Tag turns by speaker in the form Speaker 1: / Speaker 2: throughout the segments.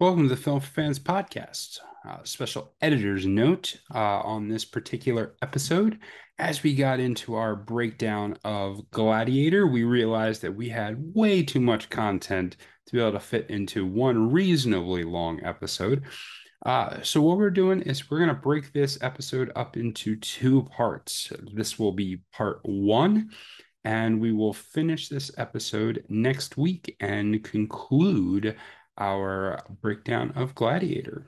Speaker 1: Welcome to the Film Fans podcast. Uh, special editor's note uh, on this particular episode. As we got into our breakdown of Gladiator, we realized that we had way too much content to be able to fit into one reasonably long episode. Uh, so, what we're doing is we're going to break this episode up into two parts. This will be part one, and we will finish this episode next week and conclude our breakdown of Gladiator.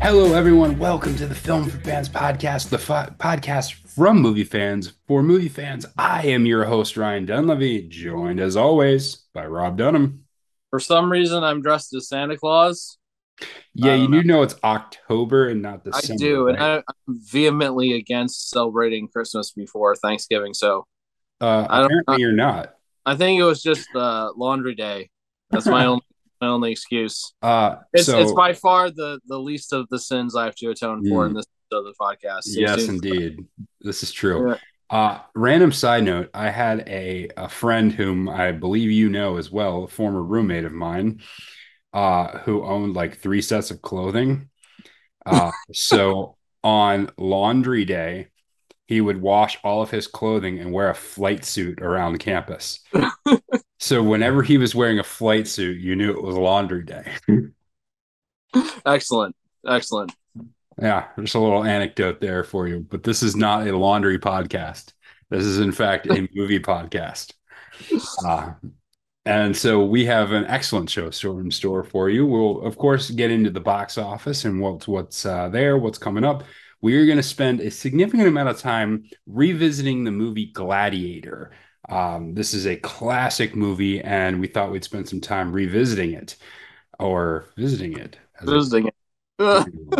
Speaker 1: Hello, everyone. Welcome to the Film for Fans podcast, the podcast from movie fans for movie fans. I am your host, Ryan Dunleavy, joined as always by Rob Dunham.
Speaker 2: For some reason, I'm dressed as Santa Claus.
Speaker 1: Yeah, you do know it's October and not December.
Speaker 2: I do,
Speaker 1: right?
Speaker 2: and I, I'm vehemently against celebrating Christmas before Thanksgiving. So
Speaker 1: uh,
Speaker 2: I don't-
Speaker 1: apparently, you're not.
Speaker 2: I think it was just uh, laundry day. That's my only my only excuse.
Speaker 1: Uh,
Speaker 2: It's
Speaker 1: so,
Speaker 2: it's by far the the least of the sins I have to atone for
Speaker 1: Mm.
Speaker 2: in this of the podcast.
Speaker 1: Yes, indeed, this is true.
Speaker 2: Yeah.
Speaker 1: Uh, random side note: I had a a friend whom I believe you know as well, a former roommate of mine, uh, who owned like three sets of clothing. Uh, so on laundry day, he would wash all of his clothing and wear a flight suit around campus. so whenever he was wearing a flight suit, you knew it was laundry day.
Speaker 2: Excellent, excellent.
Speaker 1: Yeah, just a little anecdote there for you. But this is not a laundry podcast. This is, in fact, a movie podcast. Uh, and so we have an excellent show store in store for you. We'll, of course, get into the box office and what's what's uh, there, what's coming up. We are going to spend a significant amount of time revisiting the movie Gladiator. Um, this is a classic movie, and we thought we'd spend some time revisiting it or visiting it. as
Speaker 2: Visiting it.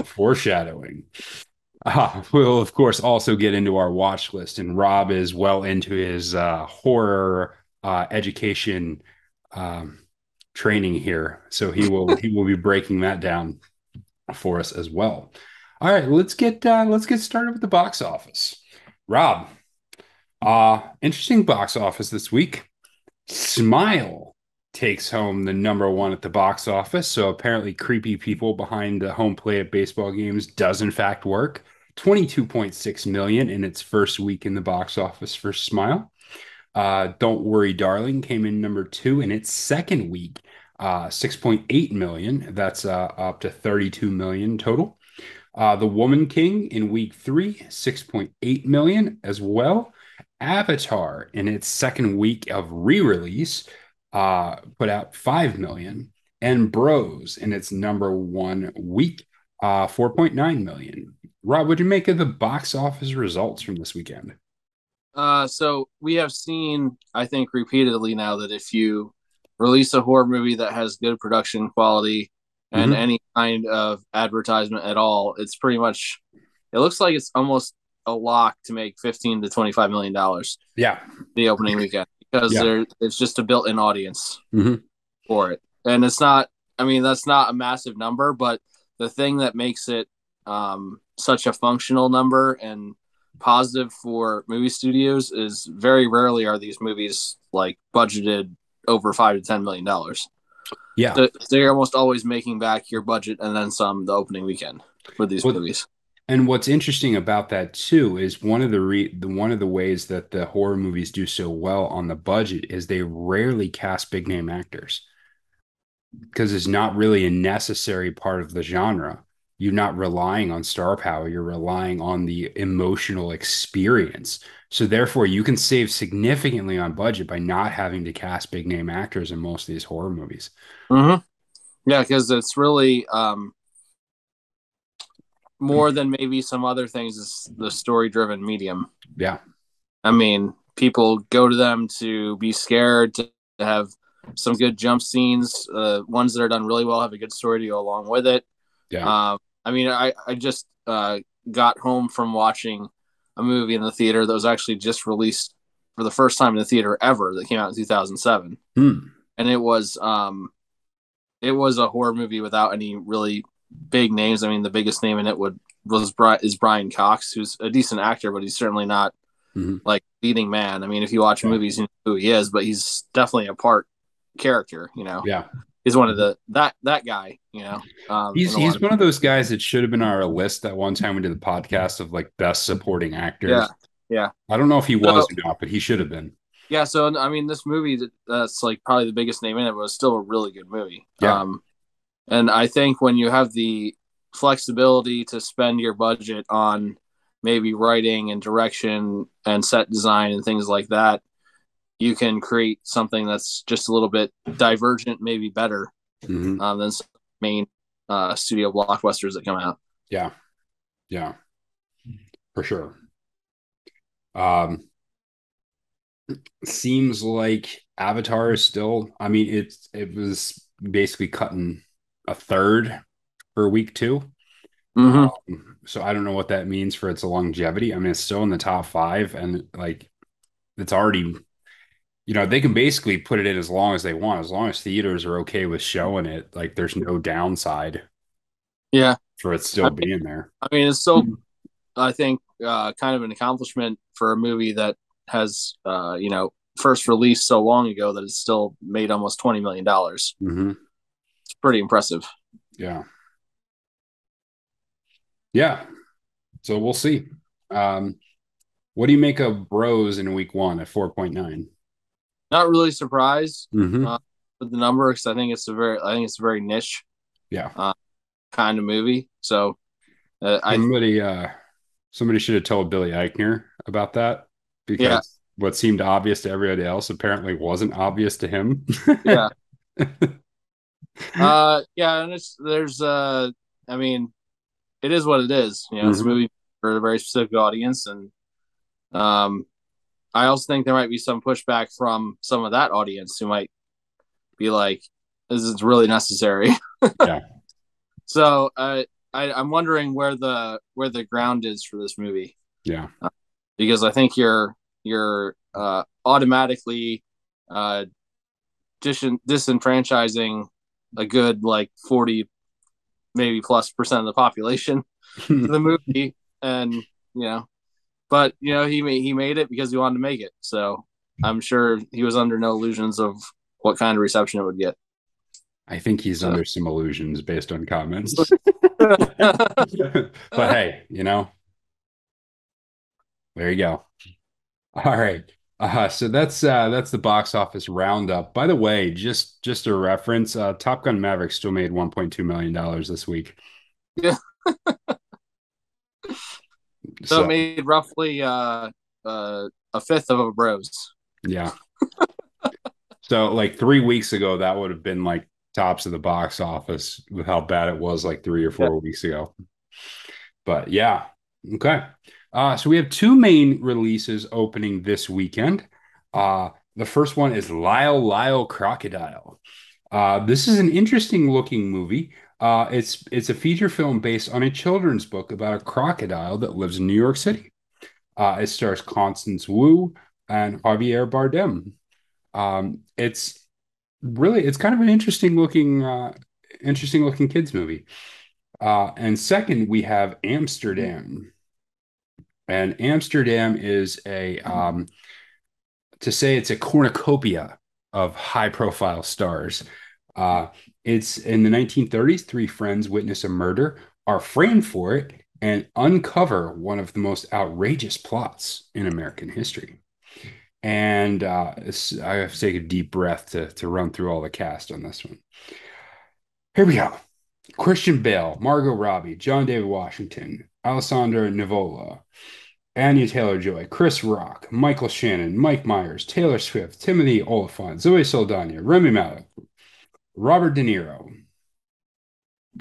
Speaker 1: Foreshadowing. Uh, we'll of course also get into our watch list, and Rob is well into his uh, horror uh, education um, training here, so he will he will be breaking that down for us as well. All right, let's get uh, let's get started with the box office. Rob, uh, interesting box office this week. Smile takes home the number one at the box office. So apparently, creepy people behind the home play at baseball games does in fact work. 22.6 million in its first week in the box office for Smile. Uh, Don't Worry, Darling came in number two in its second week, uh, 6.8 million. That's uh, up to 32 million total. Uh, the Woman King in week three, 6.8 million as well. Avatar in its second week of re-release uh, put out 5 million. And Bros in its number one week, uh, 4.9 million. Rob, what do you make of the box office results from this weekend?
Speaker 2: Uh, so we have seen, I think, repeatedly now that if you release a horror movie that has good production quality and
Speaker 1: Mhm.
Speaker 2: any kind of advertisement at all, it's pretty much. It looks like it's almost a lock to make fifteen to twenty-five million dollars
Speaker 1: Yeah.
Speaker 2: the opening weekend because
Speaker 1: Yeah.
Speaker 2: there it's just a built-in audience
Speaker 1: Mhm.
Speaker 2: for it, and it's not. I mean, that's not a massive number, but the thing that makes it um, such a functional number and positive for movie studios is very rarely are these movies like budgeted over five to ten million dollars.
Speaker 1: Yeah.
Speaker 2: So they're almost always making back your budget and then some the opening weekend for these
Speaker 1: Well,
Speaker 2: movies.
Speaker 1: And what's interesting about that too is one of the re the one of the ways that the horror movies do so well on the budget is they rarely cast big name actors because it's not really a necessary part of the genre. You're not relying on star power, you're relying on the emotional experience. So therefore you can save significantly on budget by not having to cast big name actors in most of these horror movies.
Speaker 2: Mm-hmm. Yeah, because it's really um, more than maybe some other things. Is the story driven medium.
Speaker 1: Yeah.
Speaker 2: I mean, people go to them to be scared, to have some good jump scenes. Uh, ones that are done really well have a good story to go along with it.
Speaker 1: Yeah.
Speaker 2: Um, I mean, I, I just uh, got home from watching a movie in the theater that was actually just released for the first time in the theater ever that came out in 2007.
Speaker 1: Hmm.
Speaker 2: And it was um, it was a horror movie without any really big names. I mean, the biggest name in it would was is Brian Cox, who's a decent actor, but he's certainly not mm-hmm. like leading man. I mean, if you watch yeah. movies, you know who he is, but he's definitely a part character. You know,
Speaker 1: yeah,
Speaker 2: he's one of the that that guy. You know,
Speaker 1: um, he's he's of one of those guys that should have been on our list that one time we did the podcast of like best supporting actors.
Speaker 2: Yeah, yeah.
Speaker 1: I don't know if he was so, or not, but he should have been.
Speaker 2: Yeah, so I mean, this movie that's like probably the biggest name in it was still a really good movie.
Speaker 1: Yeah. Um,
Speaker 2: and I think when you have the flexibility to spend your budget on maybe writing and direction and set design and things like that, you can create something that's just a little bit divergent, maybe better mm-hmm. um, than main uh, studio blockbusters that come out.
Speaker 1: Yeah, yeah, for sure. Um, seems like Avatar is still. I mean, it's it was basically cutting a third for week 2
Speaker 2: mm-hmm. um,
Speaker 1: so I don't know what that means for its longevity. I mean, it's still in the top five, and like it's already, you know, they can basically put it in as long as they want, as long as theaters are okay with showing it. Like, there's no downside.
Speaker 2: Yeah,
Speaker 1: for it still I being mean, there.
Speaker 2: I mean, it's still, I think, uh, kind of an accomplishment for a movie that has, uh, you know, first released so long ago that it's still made almost twenty million dollars.
Speaker 1: Mm-hmm
Speaker 2: it's pretty impressive.
Speaker 1: Yeah. Yeah. So we'll see. Um, what do you make of Bros in week one at 4.9?
Speaker 2: Not really surprised
Speaker 1: mm-hmm. uh,
Speaker 2: with the number because I think it's a very, I think it's a very niche,
Speaker 1: yeah,
Speaker 2: uh, kind of movie. So
Speaker 1: uh, somebody, I, uh, somebody should have told Billy Eichner about that because yeah. what seemed obvious to everybody else apparently wasn't obvious to him.
Speaker 2: yeah. uh, yeah, and it's there's uh, I mean, it is what it is. You know, mm-hmm. it's a movie for a very specific audience, and um, I also think there might be some pushback from some of that audience who might be like, "This is really necessary."
Speaker 1: yeah.
Speaker 2: So, uh, I, I'm wondering where the where the ground is for this movie.
Speaker 1: Yeah. Uh,
Speaker 2: because I think you're you're uh, automatically uh, dis- disenfranchising a good like 40 maybe plus percent of the population the movie and you know but you know he made he made it because he wanted to make it so i'm sure he was under no illusions of what kind of reception it would get.
Speaker 1: I think he's so. under some illusions based on comments. But hey you know? There you go. All right uh, so that's uh, that's the box office roundup. By the way, just just a reference, uh, Top Gun Maverick still made 1.2 million dollars this week.
Speaker 2: Yeah. so, so, it made roughly uh, uh, a fifth of a Bros.
Speaker 1: Yeah. so like three weeks ago, that would have been like tops of the box office with how bad it was like three or four yeah. weeks ago. But yeah, okay. Uh, so we have two main releases opening this weekend. Uh, the first one is Lyle Lyle Crocodile. Uh, this is an interesting looking movie. Uh, it's it's a feature film based on a children's book about a crocodile that lives in New York City. Uh, it stars Constance Wu and Javier Bardem. Um, it's really it's kind of an interesting looking uh, interesting looking kids movie. And second, we have Amsterdam. And Amsterdam is a, um, to say it's a cornucopia of high profile stars. Uh, it's in the 1930s, three friends witness a murder, are framed for it, and uncover one of the most outrageous plots in American history. And uh, I have to take a deep breath to, to run through all the cast on this one. Here we go Christian Bale, Margot Robbie, John David Washington, Alessandro Nivola, Anya Taylor Joy, Chris Rock, Michael Shannon, Mike Myers, Taylor Swift, Timothy Olyphant, Zoe Saldana, Rami Malek, Robert De Niro.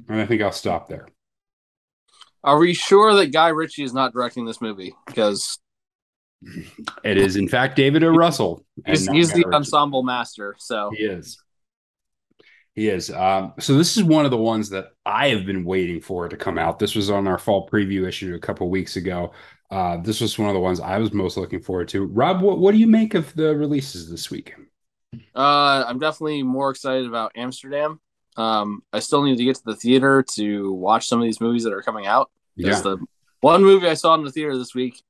Speaker 1: And I think I'll stop there.
Speaker 2: Are we sure that Guy Ritchie is not directing this movie? Because
Speaker 1: it is, in fact, David O. Russell.
Speaker 2: he's, he's the Ritchie. ensemble master. So
Speaker 1: he is. He is. Um, so this is one of the ones that I have been waiting for to come out. This was on our fall preview issue a couple weeks ago. Uh, this was one of the ones I was most looking forward to. Rob, what, what do you make of the releases this week?
Speaker 2: Uh, I'm definitely more excited about Amsterdam. Um, I still need to get to the theater to watch some of these movies that are coming out.
Speaker 1: Yeah.
Speaker 2: The one movie I saw in the theater this week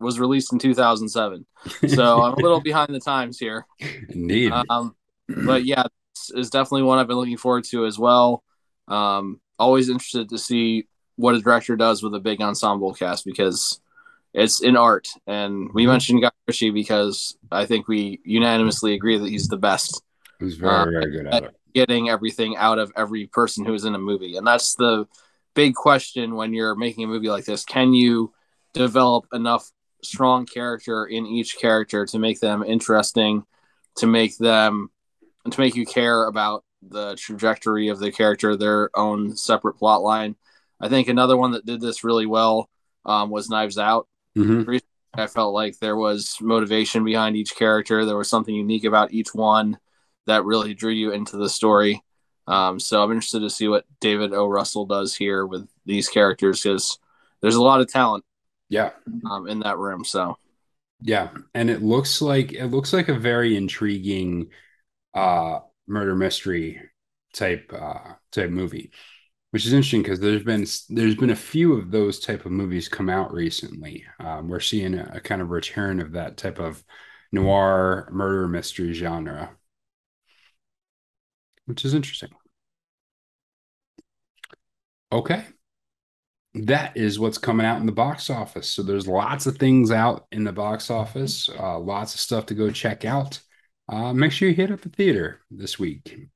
Speaker 2: was released in 2007, so I'm a little behind the times here.
Speaker 1: Indeed.
Speaker 2: Um, but yeah, it's, it's definitely one I've been looking forward to as well. Um, always interested to see what a director does with a big ensemble cast because it's in art. And we
Speaker 1: Mhm.
Speaker 2: mentioned Guy Ritchie because I think we unanimously agree that he's the best
Speaker 1: He's very,
Speaker 2: uh,
Speaker 1: very good at it.
Speaker 2: getting everything out of every person who's in a movie. And that's the big question when you're making a movie like this. Can you develop enough strong character in each character to make them interesting, to make them to make you care about the trajectory of the character, their own separate plot line. I think another one that did this really well um, was Knives Out.
Speaker 1: Mhm.
Speaker 2: I felt like there was motivation behind each character. There was something unique about each one that really drew you into the story. Um, so I'm interested to see what David O. Russell does here with these characters because there's a lot of talent
Speaker 1: Yeah.
Speaker 2: um, in that room. So
Speaker 1: Yeah, and it looks like it looks like a very intriguing uh murder mystery type uh type movie, which is interesting because there's been there's been a few of those type of movies come out recently. Um, we're seeing a, a kind of return of that type of noir murder mystery genre, which is interesting. Okay. That is what's coming out in the box office. So there's lots of things out in the box office, uh, lots of stuff to go check out. Uh, make sure you hit up the theater this week.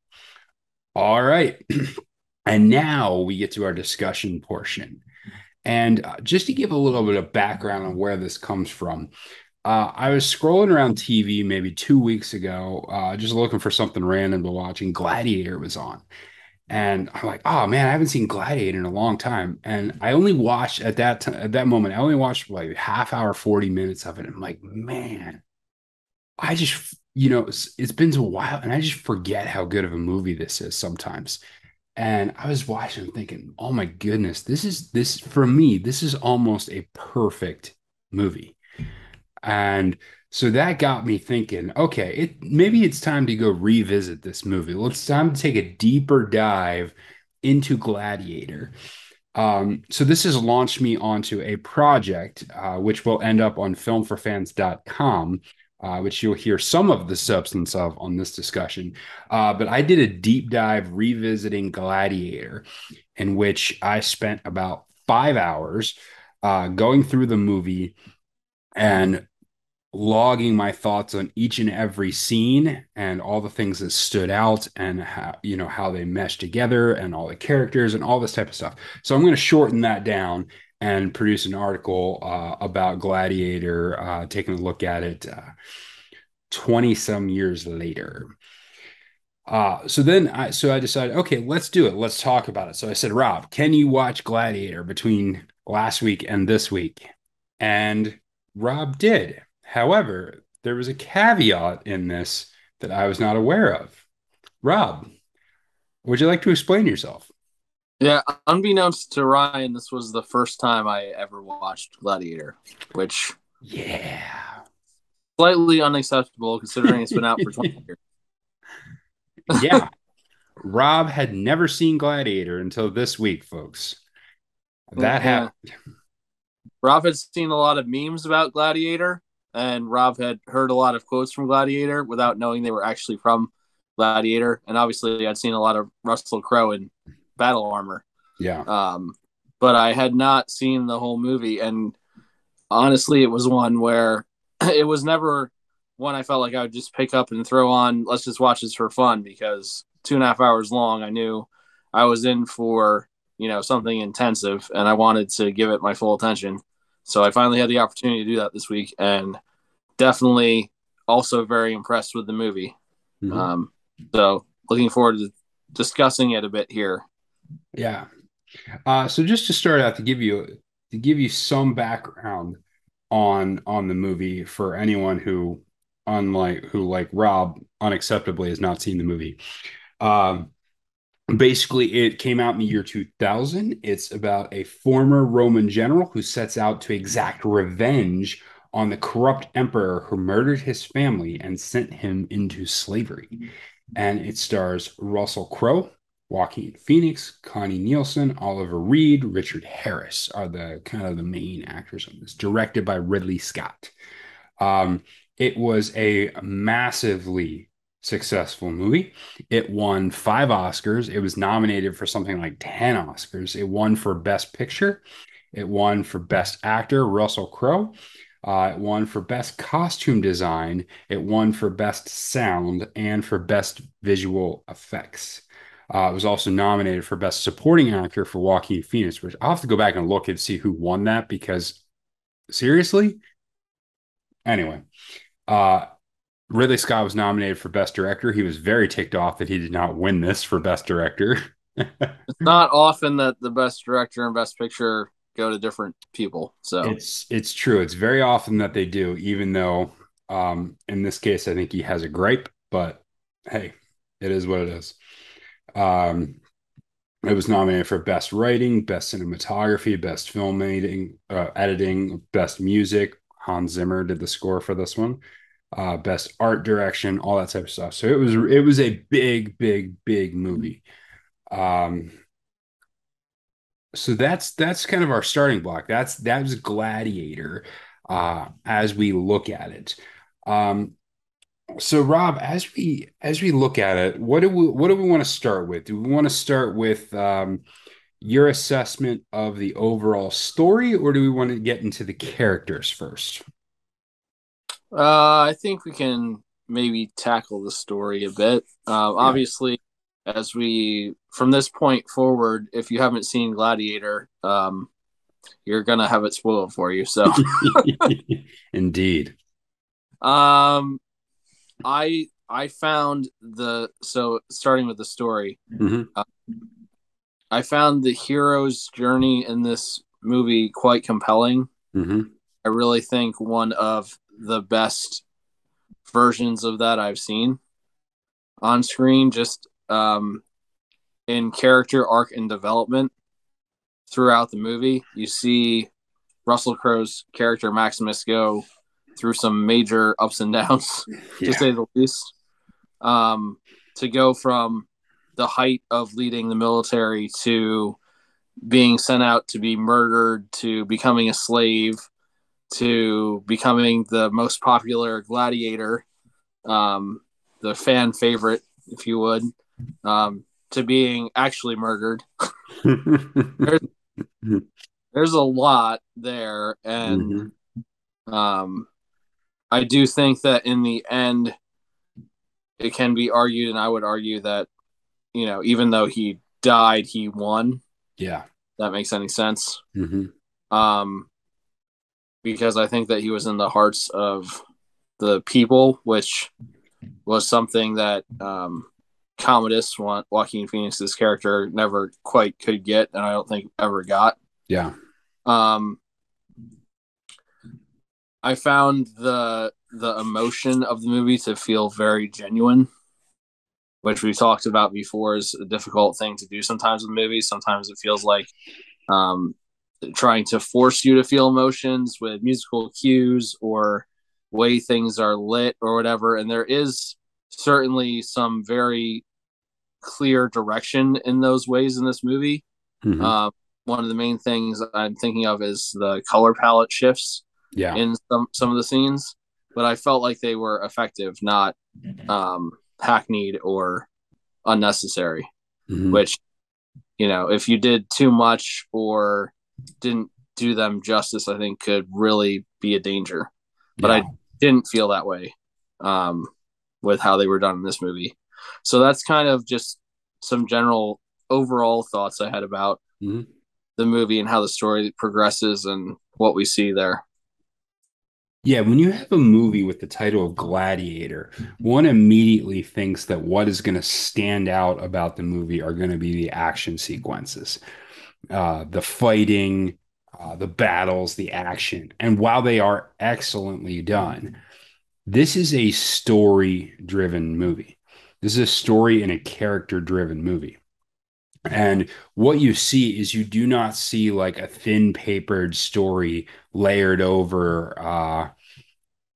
Speaker 1: All right. and now we get to our discussion portion. And uh, just to give a little bit of background on where this comes from, uh, I was scrolling around TV maybe two weeks ago, uh, just looking for something random to watch, and Gladiator was on. And I'm like, oh man, I haven't seen Gladiator in a long time. And I only watched at that time, at that moment, I only watched like half hour, 40 minutes of it. I'm like, man, I just, you know, it's, it's been a while and I just forget how good of a movie this is sometimes. And I was watching thinking, oh my goodness, this is this for me, this is almost a perfect movie. And so that got me thinking, okay, it maybe it's time to go revisit this movie. Well, it's time to take a deeper dive into Gladiator. Um, so this has launched me onto a project, uh, which will end up on filmforfans.com, uh, which you'll hear some of the substance of on this discussion. Uh, but I did a deep dive revisiting Gladiator, in which I spent about five hours uh, going through the movie and logging my thoughts on each and every scene and all the things that stood out and how you know how they mesh together and all the characters and all this type of stuff so i'm going to shorten that down and produce an article uh, about gladiator uh, taking a look at it 20 some years later uh, so then I so I decided, okay, let's do it. Let's talk about it. So I said, Rob, can you watch Gladiator between last week and this week? And Rob did. However, there was a caveat in this that I was not aware of. Rob, would you like to explain yourself?
Speaker 2: Yeah, unbeknownst to Ryan, this was the first time I ever watched Gladiator, which
Speaker 1: Yeah.
Speaker 2: slightly unacceptable considering it's been out for 20 years.
Speaker 1: Yeah. Rob had never seen Gladiator until this week, folks. That
Speaker 2: Yeah.
Speaker 1: happened.
Speaker 2: Rob had seen a lot of memes about Gladiator, and Rob had heard a lot of quotes from Gladiator without knowing they were actually from Gladiator. And obviously, I'd seen a lot of Russell Crowe in battle armor,
Speaker 1: Yeah.
Speaker 2: um, but I had not seen the whole movie. And honestly, it was one where it was never one I felt like I would just pick up and throw on. Let's just watch this for fun because two and a half hours long. I knew I was in for you know something intensive, and I wanted to give it my full attention. So I finally had the opportunity to do that this week, and definitely also very impressed with the movie.
Speaker 1: Mhm.
Speaker 2: Um, so looking forward to discussing it a bit here.
Speaker 1: Yeah. Uh, so just to start out to give you to give you some background on on the movie for anyone who unlike who like Rob unacceptably has not seen the movie. Um basically it came out in the year 2000. It's about a former Roman general who sets out to exact revenge on the corrupt emperor who murdered his family and sent him into slavery. And it stars Russell Crowe, Joaquin Phoenix, Connie Nielsen, Oliver Reed, Richard Harris are the kind of the main actors on this. Directed by Ridley Scott. Um, it was a massively successful movie. It won five Oscars. It was nominated for something like 10 Oscars. It won for Best Picture. It won for Best Actor, Russell Crowe. Uh, it won for Best Costume Design. It won for Best Sound and for Best Visual Effects. Uh, it was also nominated for Best Supporting Actor for Joaquin Phoenix, which I'll have to go back and look and see who won that because seriously. Anyway, uh, Ridley Scott was nominated for Best Director. He was very ticked off that he did not win this for Best Director.
Speaker 2: it's not often that the Best Director and Best Picture go to different people. So
Speaker 1: it's it's true. It's very often that they do, even though um, in this case I think he has a gripe, but hey, it is what it is. Um, it was nominated for Best Writing, Best Cinematography, Best Filmmaking, uh, Editing, Best Music. Hans Zimmer did the score for this one. Uh, best art direction, all that type of stuff. So it was it was a big, big, big movie. Um, so that's that's kind of our starting block. That's that's Gladiator uh, as we look at it. Um, so Rob, as we as we look at it, what do we what do we want to start with? Do we want to start with um, your assessment of the overall story, or do we want to get into the characters first?
Speaker 2: Uh, I think we can maybe tackle the story a bit. Uh, yeah. Obviously, as we from this point forward, if you haven't seen Gladiator, um, you're gonna have it spoiled for you. So,
Speaker 1: indeed.
Speaker 2: Um, I I found the so starting with the story. Mm-hmm. Uh, I found the hero's journey in this movie quite compelling. Mm-hmm. I really think one of the best versions of that I've seen on screen. Just um, in character arc and development throughout the movie. You see Russell Crowe's character Maximus go through some major ups and downs, yeah. to say the least. Um, to go from the height of leading the military to being sent out to be murdered to becoming a slave to becoming the most popular gladiator, um, the fan favorite, if you would, um, to being actually murdered. there's, there's, a lot there, and mm-hmm. um, I do think that in the end, it can be argued, and I would argue that you know, even though he died, he won.
Speaker 1: Yeah,
Speaker 2: that makes any sense. Mm-hmm. Um, because I think that he was in the hearts of the people, which was something that um, Commodus, Joaquin Phoenix's character, never quite could get, and I don't think ever got.
Speaker 1: Yeah.
Speaker 2: Um, I found the the emotion of the movie to feel very genuine, which we talked about before is a difficult thing to do sometimes with movies. Sometimes it feels like um, trying to force you to feel emotions with musical cues or way things are lit or whatever. And there is certainly some very clear direction in those ways in this movie. Mm-hmm. Uh, one of the main things I'm thinking of is the color palette shifts
Speaker 1: yeah.
Speaker 2: in some some of the scenes, but I felt like they were effective, not um, hackneyed or unnecessary. Mm-hmm. Which, you know, if you did too much or didn't do them justice, I think could really be a danger. But yeah. I didn't feel that way um, with how they were done in this movie. So that's kind of just some general overall thoughts I had about mm-hmm. the movie and how the story progresses and what we see there.
Speaker 1: Yeah, when you have a movie with the title of Gladiator, one immediately thinks that what is going to stand out about the movie are going to be the action sequences, uh, the fighting, uh, the battles, the action. And while they are excellently done, this is a story driven movie. This is a story and a character driven movie. And what you see is you do not see like a thin papered story layered over uh,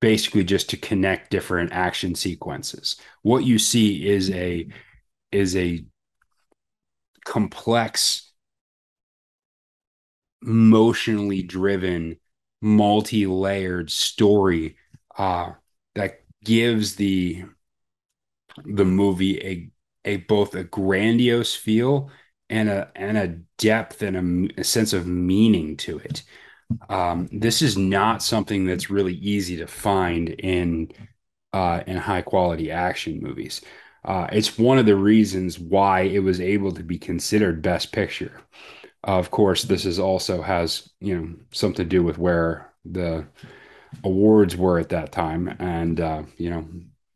Speaker 1: basically just to connect different action sequences. What you see is a is a complex, emotionally driven, multi layered story uh, that gives the the movie a a both a grandiose feel and a and a depth and a, a sense of meaning to it. Um, this is not something that's really easy to find in uh, in high quality action movies. Uh, it's one of the reasons why it was able to be considered Best Picture. Of course, this is also has you know something to do with where the awards were at that time, and uh, you know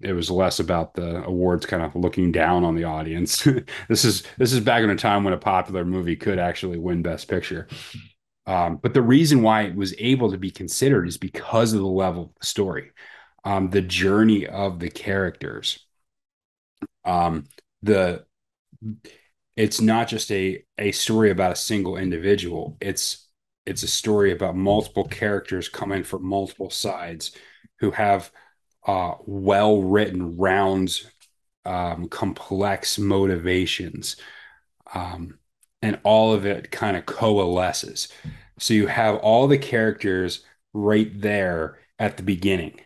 Speaker 1: it was less about the awards kind of looking down on the audience. this is this is back in a time when a popular movie could actually win Best Picture. Um, but the reason why it was able to be considered is because of the level of the story, um, the journey of the characters. Um, the it's not just a a story about a single individual. It's it's a story about multiple characters coming from multiple sides who have uh, well written, round, um, complex motivations. Um, and all of it kind of coalesces. So you have all the characters right there at the beginning.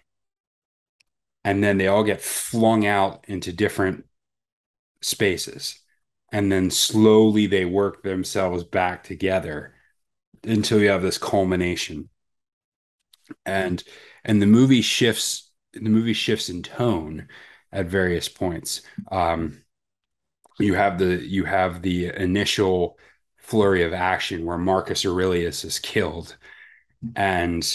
Speaker 1: And then they all get flung out into different spaces. And then slowly they work themselves back together until you have this culmination. And and the movie shifts the movie shifts in tone at various points. Um, you have the you have the initial flurry of action where Marcus Aurelius is killed, and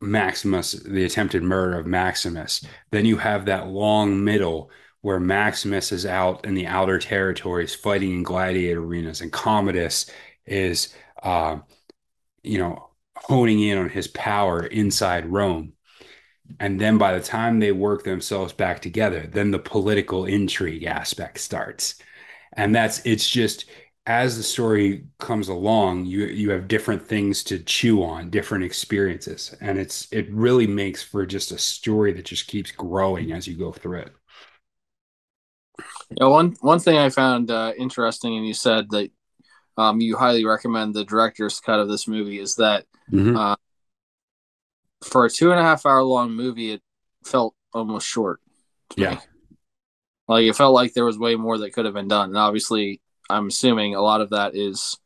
Speaker 1: Maximus, the attempted murder of Maximus. Then you have that long middle where Maximus is out in the outer territories fighting in gladiator arenas, and Commodus is, uh, you know, honing in on his power inside Rome. And then by the time they work themselves back together, then the political intrigue aspect starts. And that's it's just as the story comes along, you you have different things to chew on, different experiences. And it's it really makes for just a story that just keeps growing as you go through it.
Speaker 2: Yeah, one one thing I found uh, interesting, and you said that um, you highly recommend the director's cut of this movie, is that mm-hmm. uh, for a two and a half hour long movie, it felt almost short.
Speaker 1: yeah. Me.
Speaker 2: Like it felt like there was way more that could have been done. And obviously, I'm assuming a lot of that is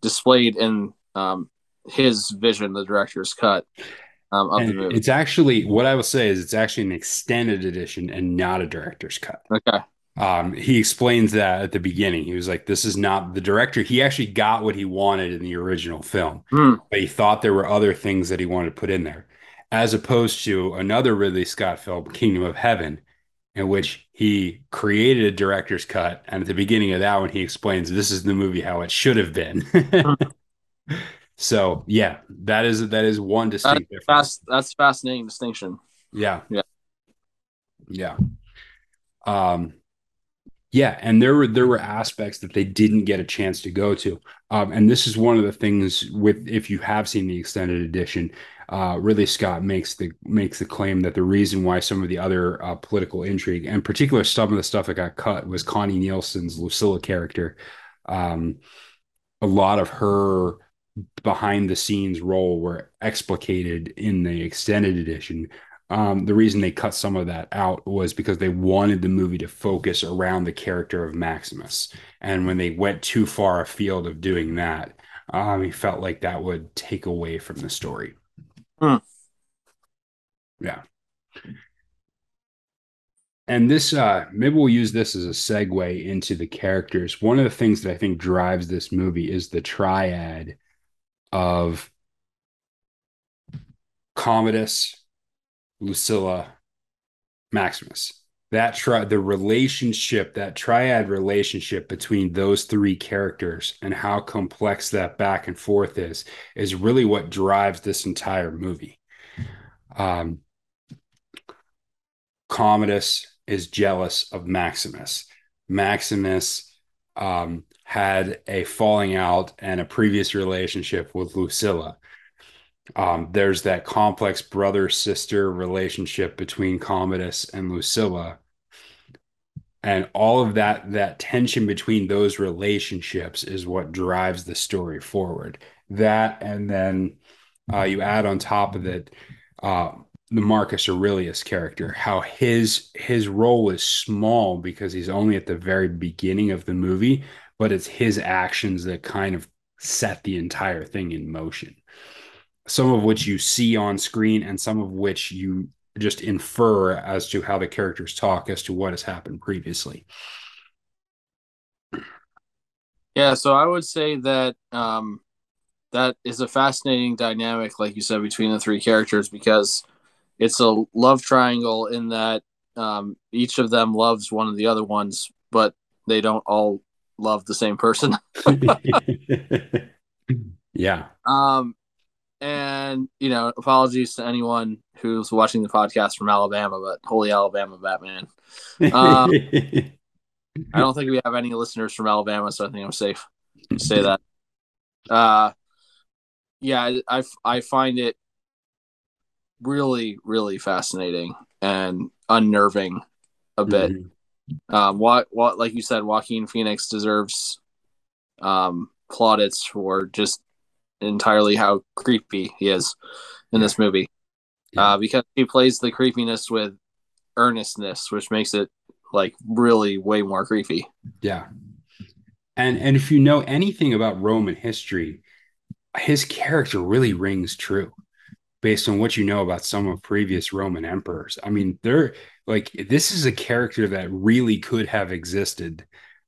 Speaker 2: displayed in um, his vision, the director's cut um, of
Speaker 1: and the movie. It's actually what I will say is it's actually an extended edition and not a director's cut.
Speaker 2: Okay.
Speaker 1: Um, he explains that at the beginning. He was like, "This is not the director." He actually got what he wanted in the original film, mm. but he thought there were other things that he wanted to put in there as opposed to another Ridley Scott film, Kingdom of Heaven, in which he created a director's cut. And at the beginning of that one, he explains this is the movie how it should have been. so yeah, that is that is one distinct
Speaker 2: that's difference. that's fascinating distinction.
Speaker 1: Yeah.
Speaker 2: Yeah.
Speaker 1: Yeah. Um yeah, and there were there were aspects that they didn't get a chance to go to, um, and this is one of the things with if you have seen the extended edition, uh, Ridley Scott makes the makes the claim that the reason why some of the other uh, political intrigue, and particular some of the stuff that got cut, was Connie Nielsen's Lucilla character. Um, a lot of her behind the scenes role were explicated in the extended edition. Um, the reason they cut some of that out was because they wanted the movie to focus around the character of Maximus. And when they went too far afield of doing that, um, he felt like that would take away from the story. Hmm. Yeah. And this, uh, maybe we'll use this as a segue into the characters. One of the things that I think drives this movie is the triad of Commodus, Lucilla, Maximus. That tri- the relationship, that triad relationship between those three characters and how complex that back and forth is, is really what drives this entire movie. Um, Commodus is jealous of Maximus. Maximus um, had a falling out and a previous relationship with Lucilla. Um, there's that complex brother sister relationship between Commodus and Lucilla. and all of that that tension between those relationships is what drives the story forward that and then uh, you add on top of it uh, the Marcus Aurelius character, how his his role is small because he's only at the very beginning of the movie, but it's his actions that kind of set the entire thing in motion. Some of which you see on screen, and some of which you just infer as to how the characters talk as to what has happened previously.
Speaker 2: Yeah, so I would say that um, that is a fascinating dynamic, like you said, between the three characters because it's a love triangle in that um, each of them loves one of the other ones, but they don't all love the same person.
Speaker 1: yeah.
Speaker 2: Um, and you know, apologies to anyone who's watching the podcast from Alabama, but holy Alabama, Batman. Um, I don't think we have any listeners from Alabama, so I think I'm safe to say that. Uh, yeah, I I find it really really fascinating and unnerving a bit. Mm-hmm. Um, what what like you said, Joaquin Phoenix deserves um, plaudits for just entirely how creepy he is in this movie, yeah. uh, because he plays the creepiness with earnestness, which makes it like really way more creepy.
Speaker 1: Yeah, and and if you know anything about Roman history, his character really rings true based on what you know about some of previous Roman emperors. I mean, they're like this is a character that really could have existed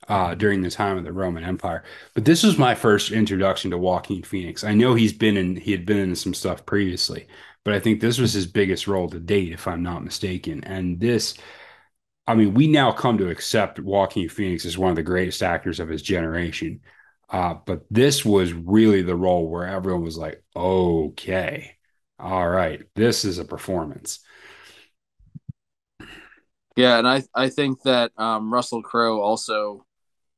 Speaker 1: uh, during the time of the Roman Empire. But this was my first introduction to Joaquin Phoenix. I know he's been in he had been in some stuff previously, but I think this was his biggest role to date, if I'm not mistaken. And this, I mean, we now come to accept Joaquin Phoenix as one of the greatest actors of his generation. Uh, but this was really the role where everyone was like, okay, all right, this is a performance.
Speaker 2: Yeah, and I I think that um, Russell Crowe also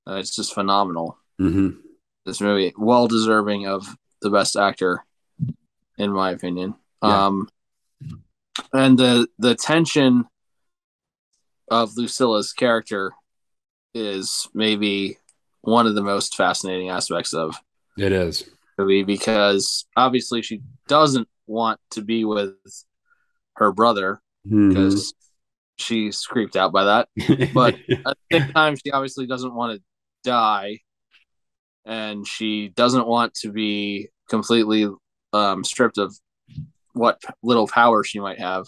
Speaker 2: uh, it's just phenomenal.
Speaker 1: Mm-hmm.
Speaker 2: This movie, well deserving of the best actor, in my opinion. Yeah. Um, and the the tension of Lucilla's character is maybe one of the most fascinating aspects of
Speaker 1: it is
Speaker 2: movie because obviously she doesn't want to be with her brother mm-hmm. because she's creeped out by that. But at the same time, she obviously doesn't want to die, and she doesn't want to be completely um, stripped of what little power she might have.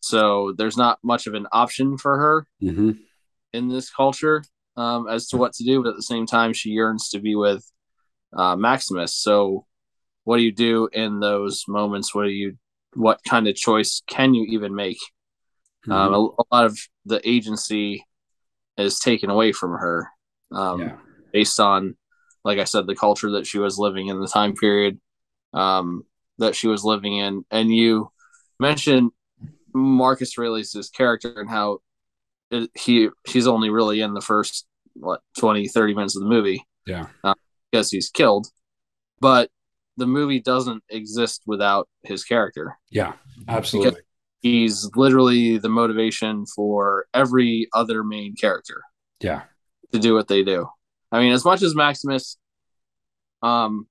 Speaker 2: So there's not much of an option for her
Speaker 1: mm-hmm.
Speaker 2: in this culture um, as to what to do, but at the same time, she yearns to be with uh, Maximus. So, what do you do in those moments? What do you, what kind of choice can you even make? Mm-hmm. Um, a, a, lot of the agency is taken away from her um, yeah. based on, like I said, the culture that she was living in, the time period um, that she was living in. And you mentioned Marcus Aurelius' character and how it, he he's only really in the first what 20 30 minutes of the movie.
Speaker 1: Yeah. Uh,
Speaker 2: because he's killed. But the movie doesn't exist without his character.
Speaker 1: Yeah absolutely. Because
Speaker 2: he's literally the motivation for every other main character.
Speaker 1: Yeah
Speaker 2: to do what they do i mean as much as maximus um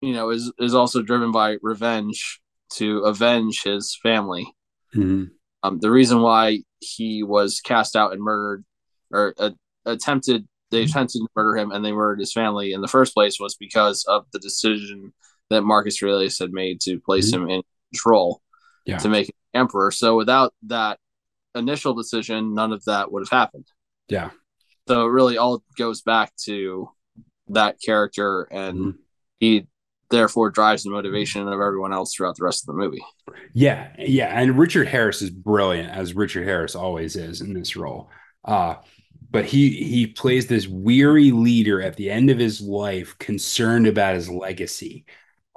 Speaker 2: you know is is also driven by revenge to avenge his family
Speaker 1: mm-hmm.
Speaker 2: um the reason why he was cast out and murdered or uh, attempted they attempted to murder him and they murdered his family in the first place was because of the decision that Marcus Aurelius had made to place mm-hmm. him in control
Speaker 1: yeah.
Speaker 2: to make him emperor. So without that initial decision, none of that would have happened.
Speaker 1: Yeah.
Speaker 2: So it really all goes back to that character and mm-hmm. he therefore drives the motivation of everyone else throughout the rest of the movie.
Speaker 1: Yeah, yeah, and Richard Harris is brilliant as Richard Harris always is in this role. Uh but he he plays this weary leader at the end of his life concerned about his legacy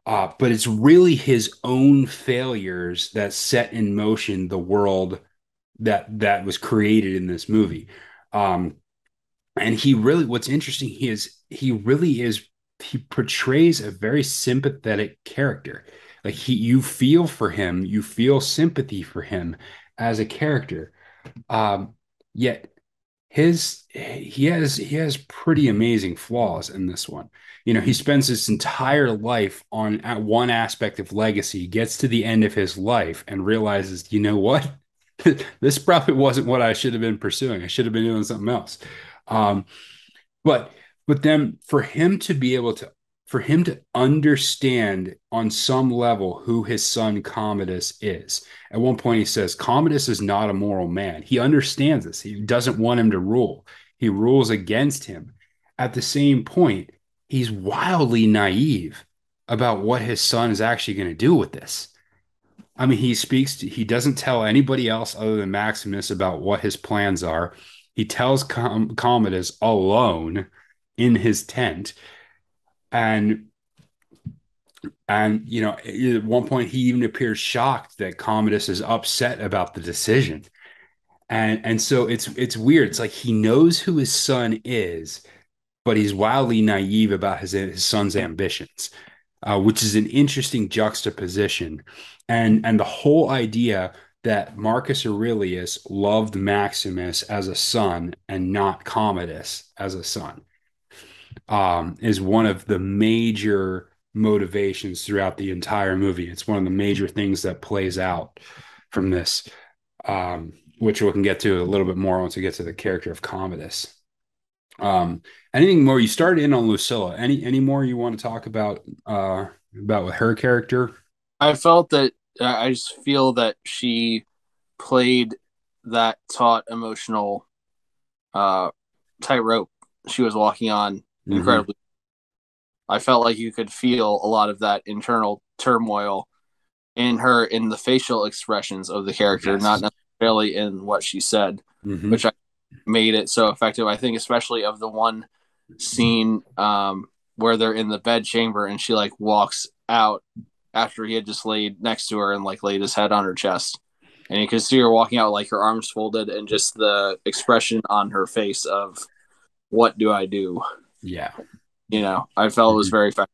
Speaker 1: uh, but it's really his own failures that set in motion the world that that was created in this movie um, and he really what's interesting he is he really is he portrays a very sympathetic character like he you feel for him you feel sympathy for him as a character um, yet his he has he has pretty amazing flaws in this one. You know, he spends his entire life on one aspect of legacy, gets to the end of his life and realizes, you know what? this probably wasn't what I should have been pursuing. I should have been doing something else. Um, but but then for him to be able to for him to understand on some level who his son Commodus is. At one point, he says, Commodus is not a moral man. He understands this. He doesn't want him to rule, he rules against him. At the same point, he's wildly naive about what his son is actually going to do with this. I mean, he speaks, to, he doesn't tell anybody else other than Maximus about what his plans are. He tells Com- Commodus alone in his tent. And and you know at one point he even appears shocked that commodus is upset about the decision. And and so it's it's weird. It's like he knows who his son is but he's wildly naive about his, his son's ambitions uh, which is an interesting juxtaposition and and the whole idea that marcus aurelius loved maximus as a son and not commodus as a son um, is one of the major motivations throughout the entire movie. It's one of the major things that plays out from this, um, which we can get to a little bit more once we get to the character of Commodus. Um, anything more? You started in on Lucilla. Any any more you want to talk about uh, about with her character?
Speaker 2: I felt that I just feel that she played that taut emotional uh, tightrope she was walking on mm-hmm. incredibly. I felt like you could feel a lot of that internal turmoil in her in the facial expressions of the character, yes. not necessarily in what she said, mm-hmm. which I made it so effective. I think especially of the one scene um, where they're in the bed chamber and she like walks out after he had just laid next to her and like laid his head on her chest. And you can see her walking out like her arms folded and just the expression on her face of what do I do?
Speaker 1: Yeah.
Speaker 2: You know, I felt it was very effective.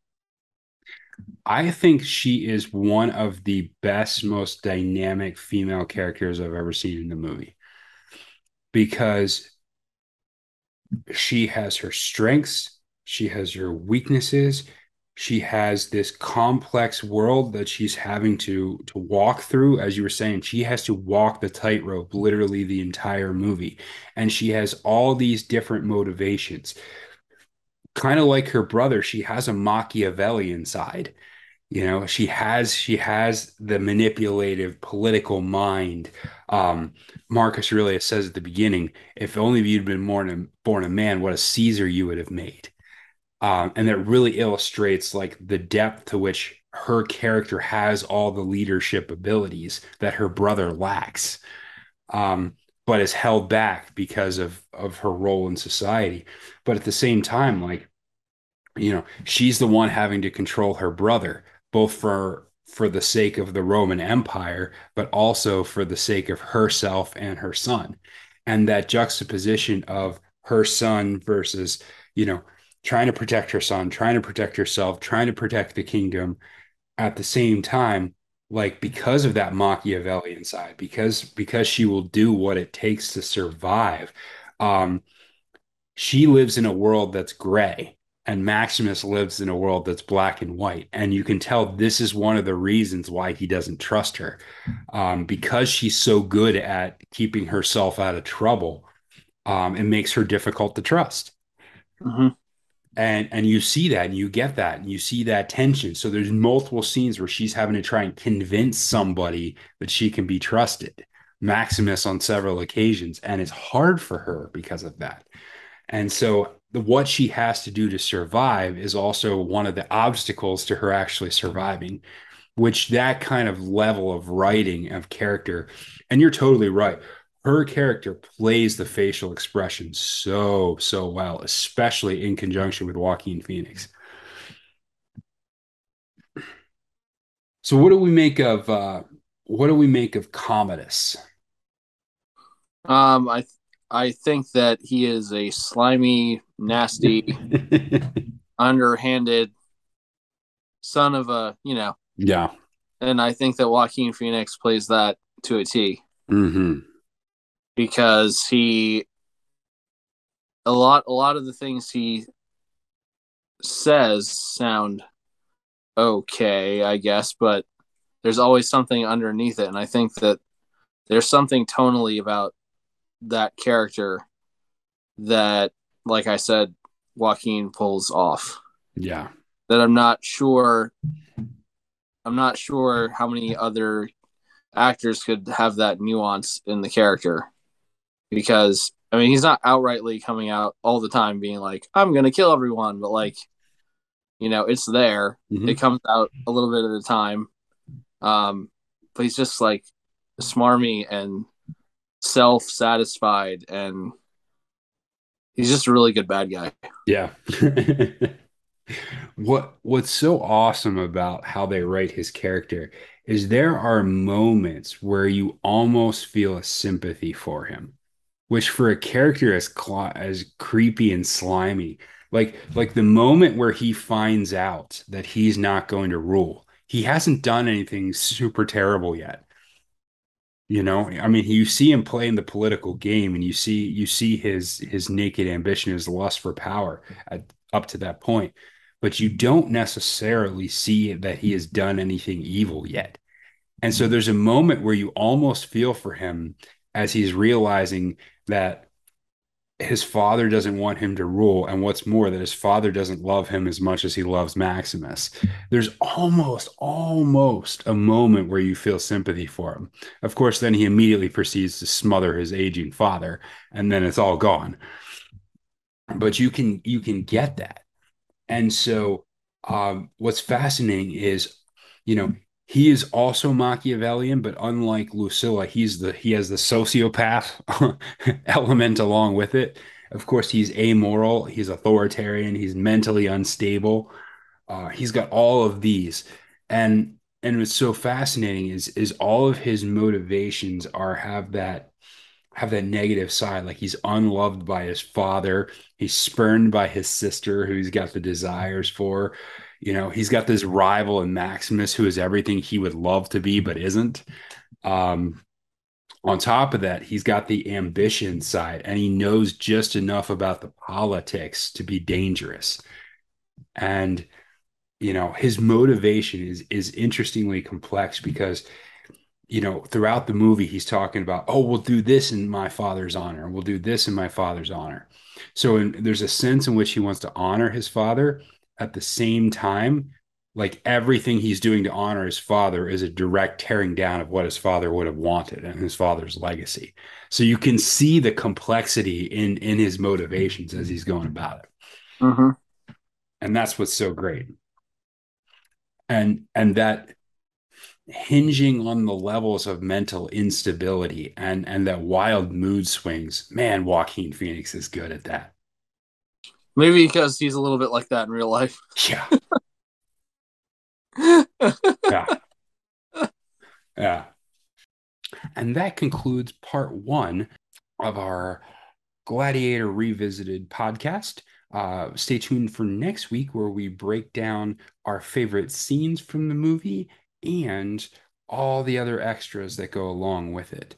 Speaker 1: I think she is one of the best, most dynamic female characters I've ever seen in the movie because she has her strengths, she has her weaknesses, she has this complex world that she's having to to walk through. As you were saying she has to walk the tightrope literally the entire movie. And she has all these different motivations. Kind of like her brother, she has a Machiavellian side. You know, she has she has the manipulative political mind. Um, Marcus Aurelius says at the beginning, "If only you'd been born a, born a man, what a Caesar you would have made." Um, and that really illustrates like the depth to which her character has all the leadership abilities that her brother lacks. Um, but is held back because of of her role in society. But at the same time, like you know, she's the one having to control her brother, both for for the sake of the Roman Empire, but also for the sake of herself and her son. And that juxtaposition of her son versus, you know, trying to protect her son, trying to protect herself, trying to protect the kingdom at the same time like because of that Machiavellian side, because because she will do what it takes to survive. Um, she lives in a world that's gray, and Maximus lives in a world that's black and white. And you can tell this is one of the reasons why he doesn't trust her, um, because she's so good at keeping herself out of trouble. Um, it makes her difficult to trust. Mm-hmm and and you see that and you get that and you see that tension so there's multiple scenes where she's having to try and convince somebody that she can be trusted maximus on several occasions and it's hard for her because of that and so what she has to do to survive is also one of the obstacles to her actually surviving which that kind of level of writing of character and you're totally right her character plays the facial expression so so well especially in conjunction with Joaquin Phoenix. So what do we make of uh what do we make of Commodus?
Speaker 2: Um i i think that he is a slimy nasty underhanded son of a you know.
Speaker 1: Yeah.
Speaker 2: And i think that Joaquin Phoenix plays that to a
Speaker 1: T. Mm-hmm.
Speaker 2: Because he a lot a lot of the things he says sound okay, I guess, but there's always something underneath it. And I think that there's something tonally about that character that like I said Joaquin pulls off.
Speaker 1: Yeah.
Speaker 2: That I'm not sure I'm not sure how many other actors could have that nuance in the character because I mean he's not outrightly coming out all the time being like I'm gonna kill everyone, but like you know it's there. Mm-hmm. It comes out a little bit at a time, um, but he's just like smarmy and self satisfied and he's just a really good bad guy.
Speaker 1: Yeah. what what's so awesome about how they write his character is there are moments where you almost feel a sympathy for him, which for a character as cl- as creepy and slimy, like like the moment where he finds out that he's not going to rule. He hasn't done anything super terrible yet. You know, I mean, you see him playing the political game, and you see you see his his naked ambition, his lust for power at, up to that point, but you don't necessarily see that he has done anything evil yet. And so mm-hmm. there's a moment where you almost feel for him as he's realizing that his father doesn't want him to rule and what's more that his father doesn't love him as much as he loves maximus. There's almost almost a moment where you feel sympathy for him. Of course then he immediately proceeds to smother his aging father and then it's all gone. But you can you can get that. And so um, what's fascinating is you know he is also Machiavellian, but unlike Lucilla, he's the he has the sociopath element along with it. Of course, he's amoral, he's authoritarian, he's mentally unstable. Uh, he's got all of these, and and what's so fascinating is is all of his motivations are have that have that negative side. Like he's unloved by his father, he's spurned by his sister, who he's got the desires for you know, he's got this rival in Maximus who is everything he would love to be, but isn't. Um, on top of that, he's got the ambition side and he knows just enough about the politics to be dangerous. And, you know, his motivation is is interestingly complex because you know, throughout the movie, he's talking about, oh, we'll do this in my father's honor. We'll do this in my father's honor. So in, there's a sense in which he wants to honor his father, at the same time, like everything he's doing to honor his father is a direct tearing down of what his father would have wanted and his father's legacy. So you can see the complexity in in his motivations as he's going about it.
Speaker 2: Mm-hmm.
Speaker 1: And that's what's so great. And and that hinging on the levels of mental instability and and that wild mood swings, man, Joaquin Phoenix is good at that.
Speaker 2: Maybe because he's a little bit like that in real life.
Speaker 1: Yeah. yeah. Yeah. And that concludes part one of our Gladiator Revisited podcast. Uh, stay tuned for next week where we break down our favorite scenes from the movie and all the other extras that go along with it.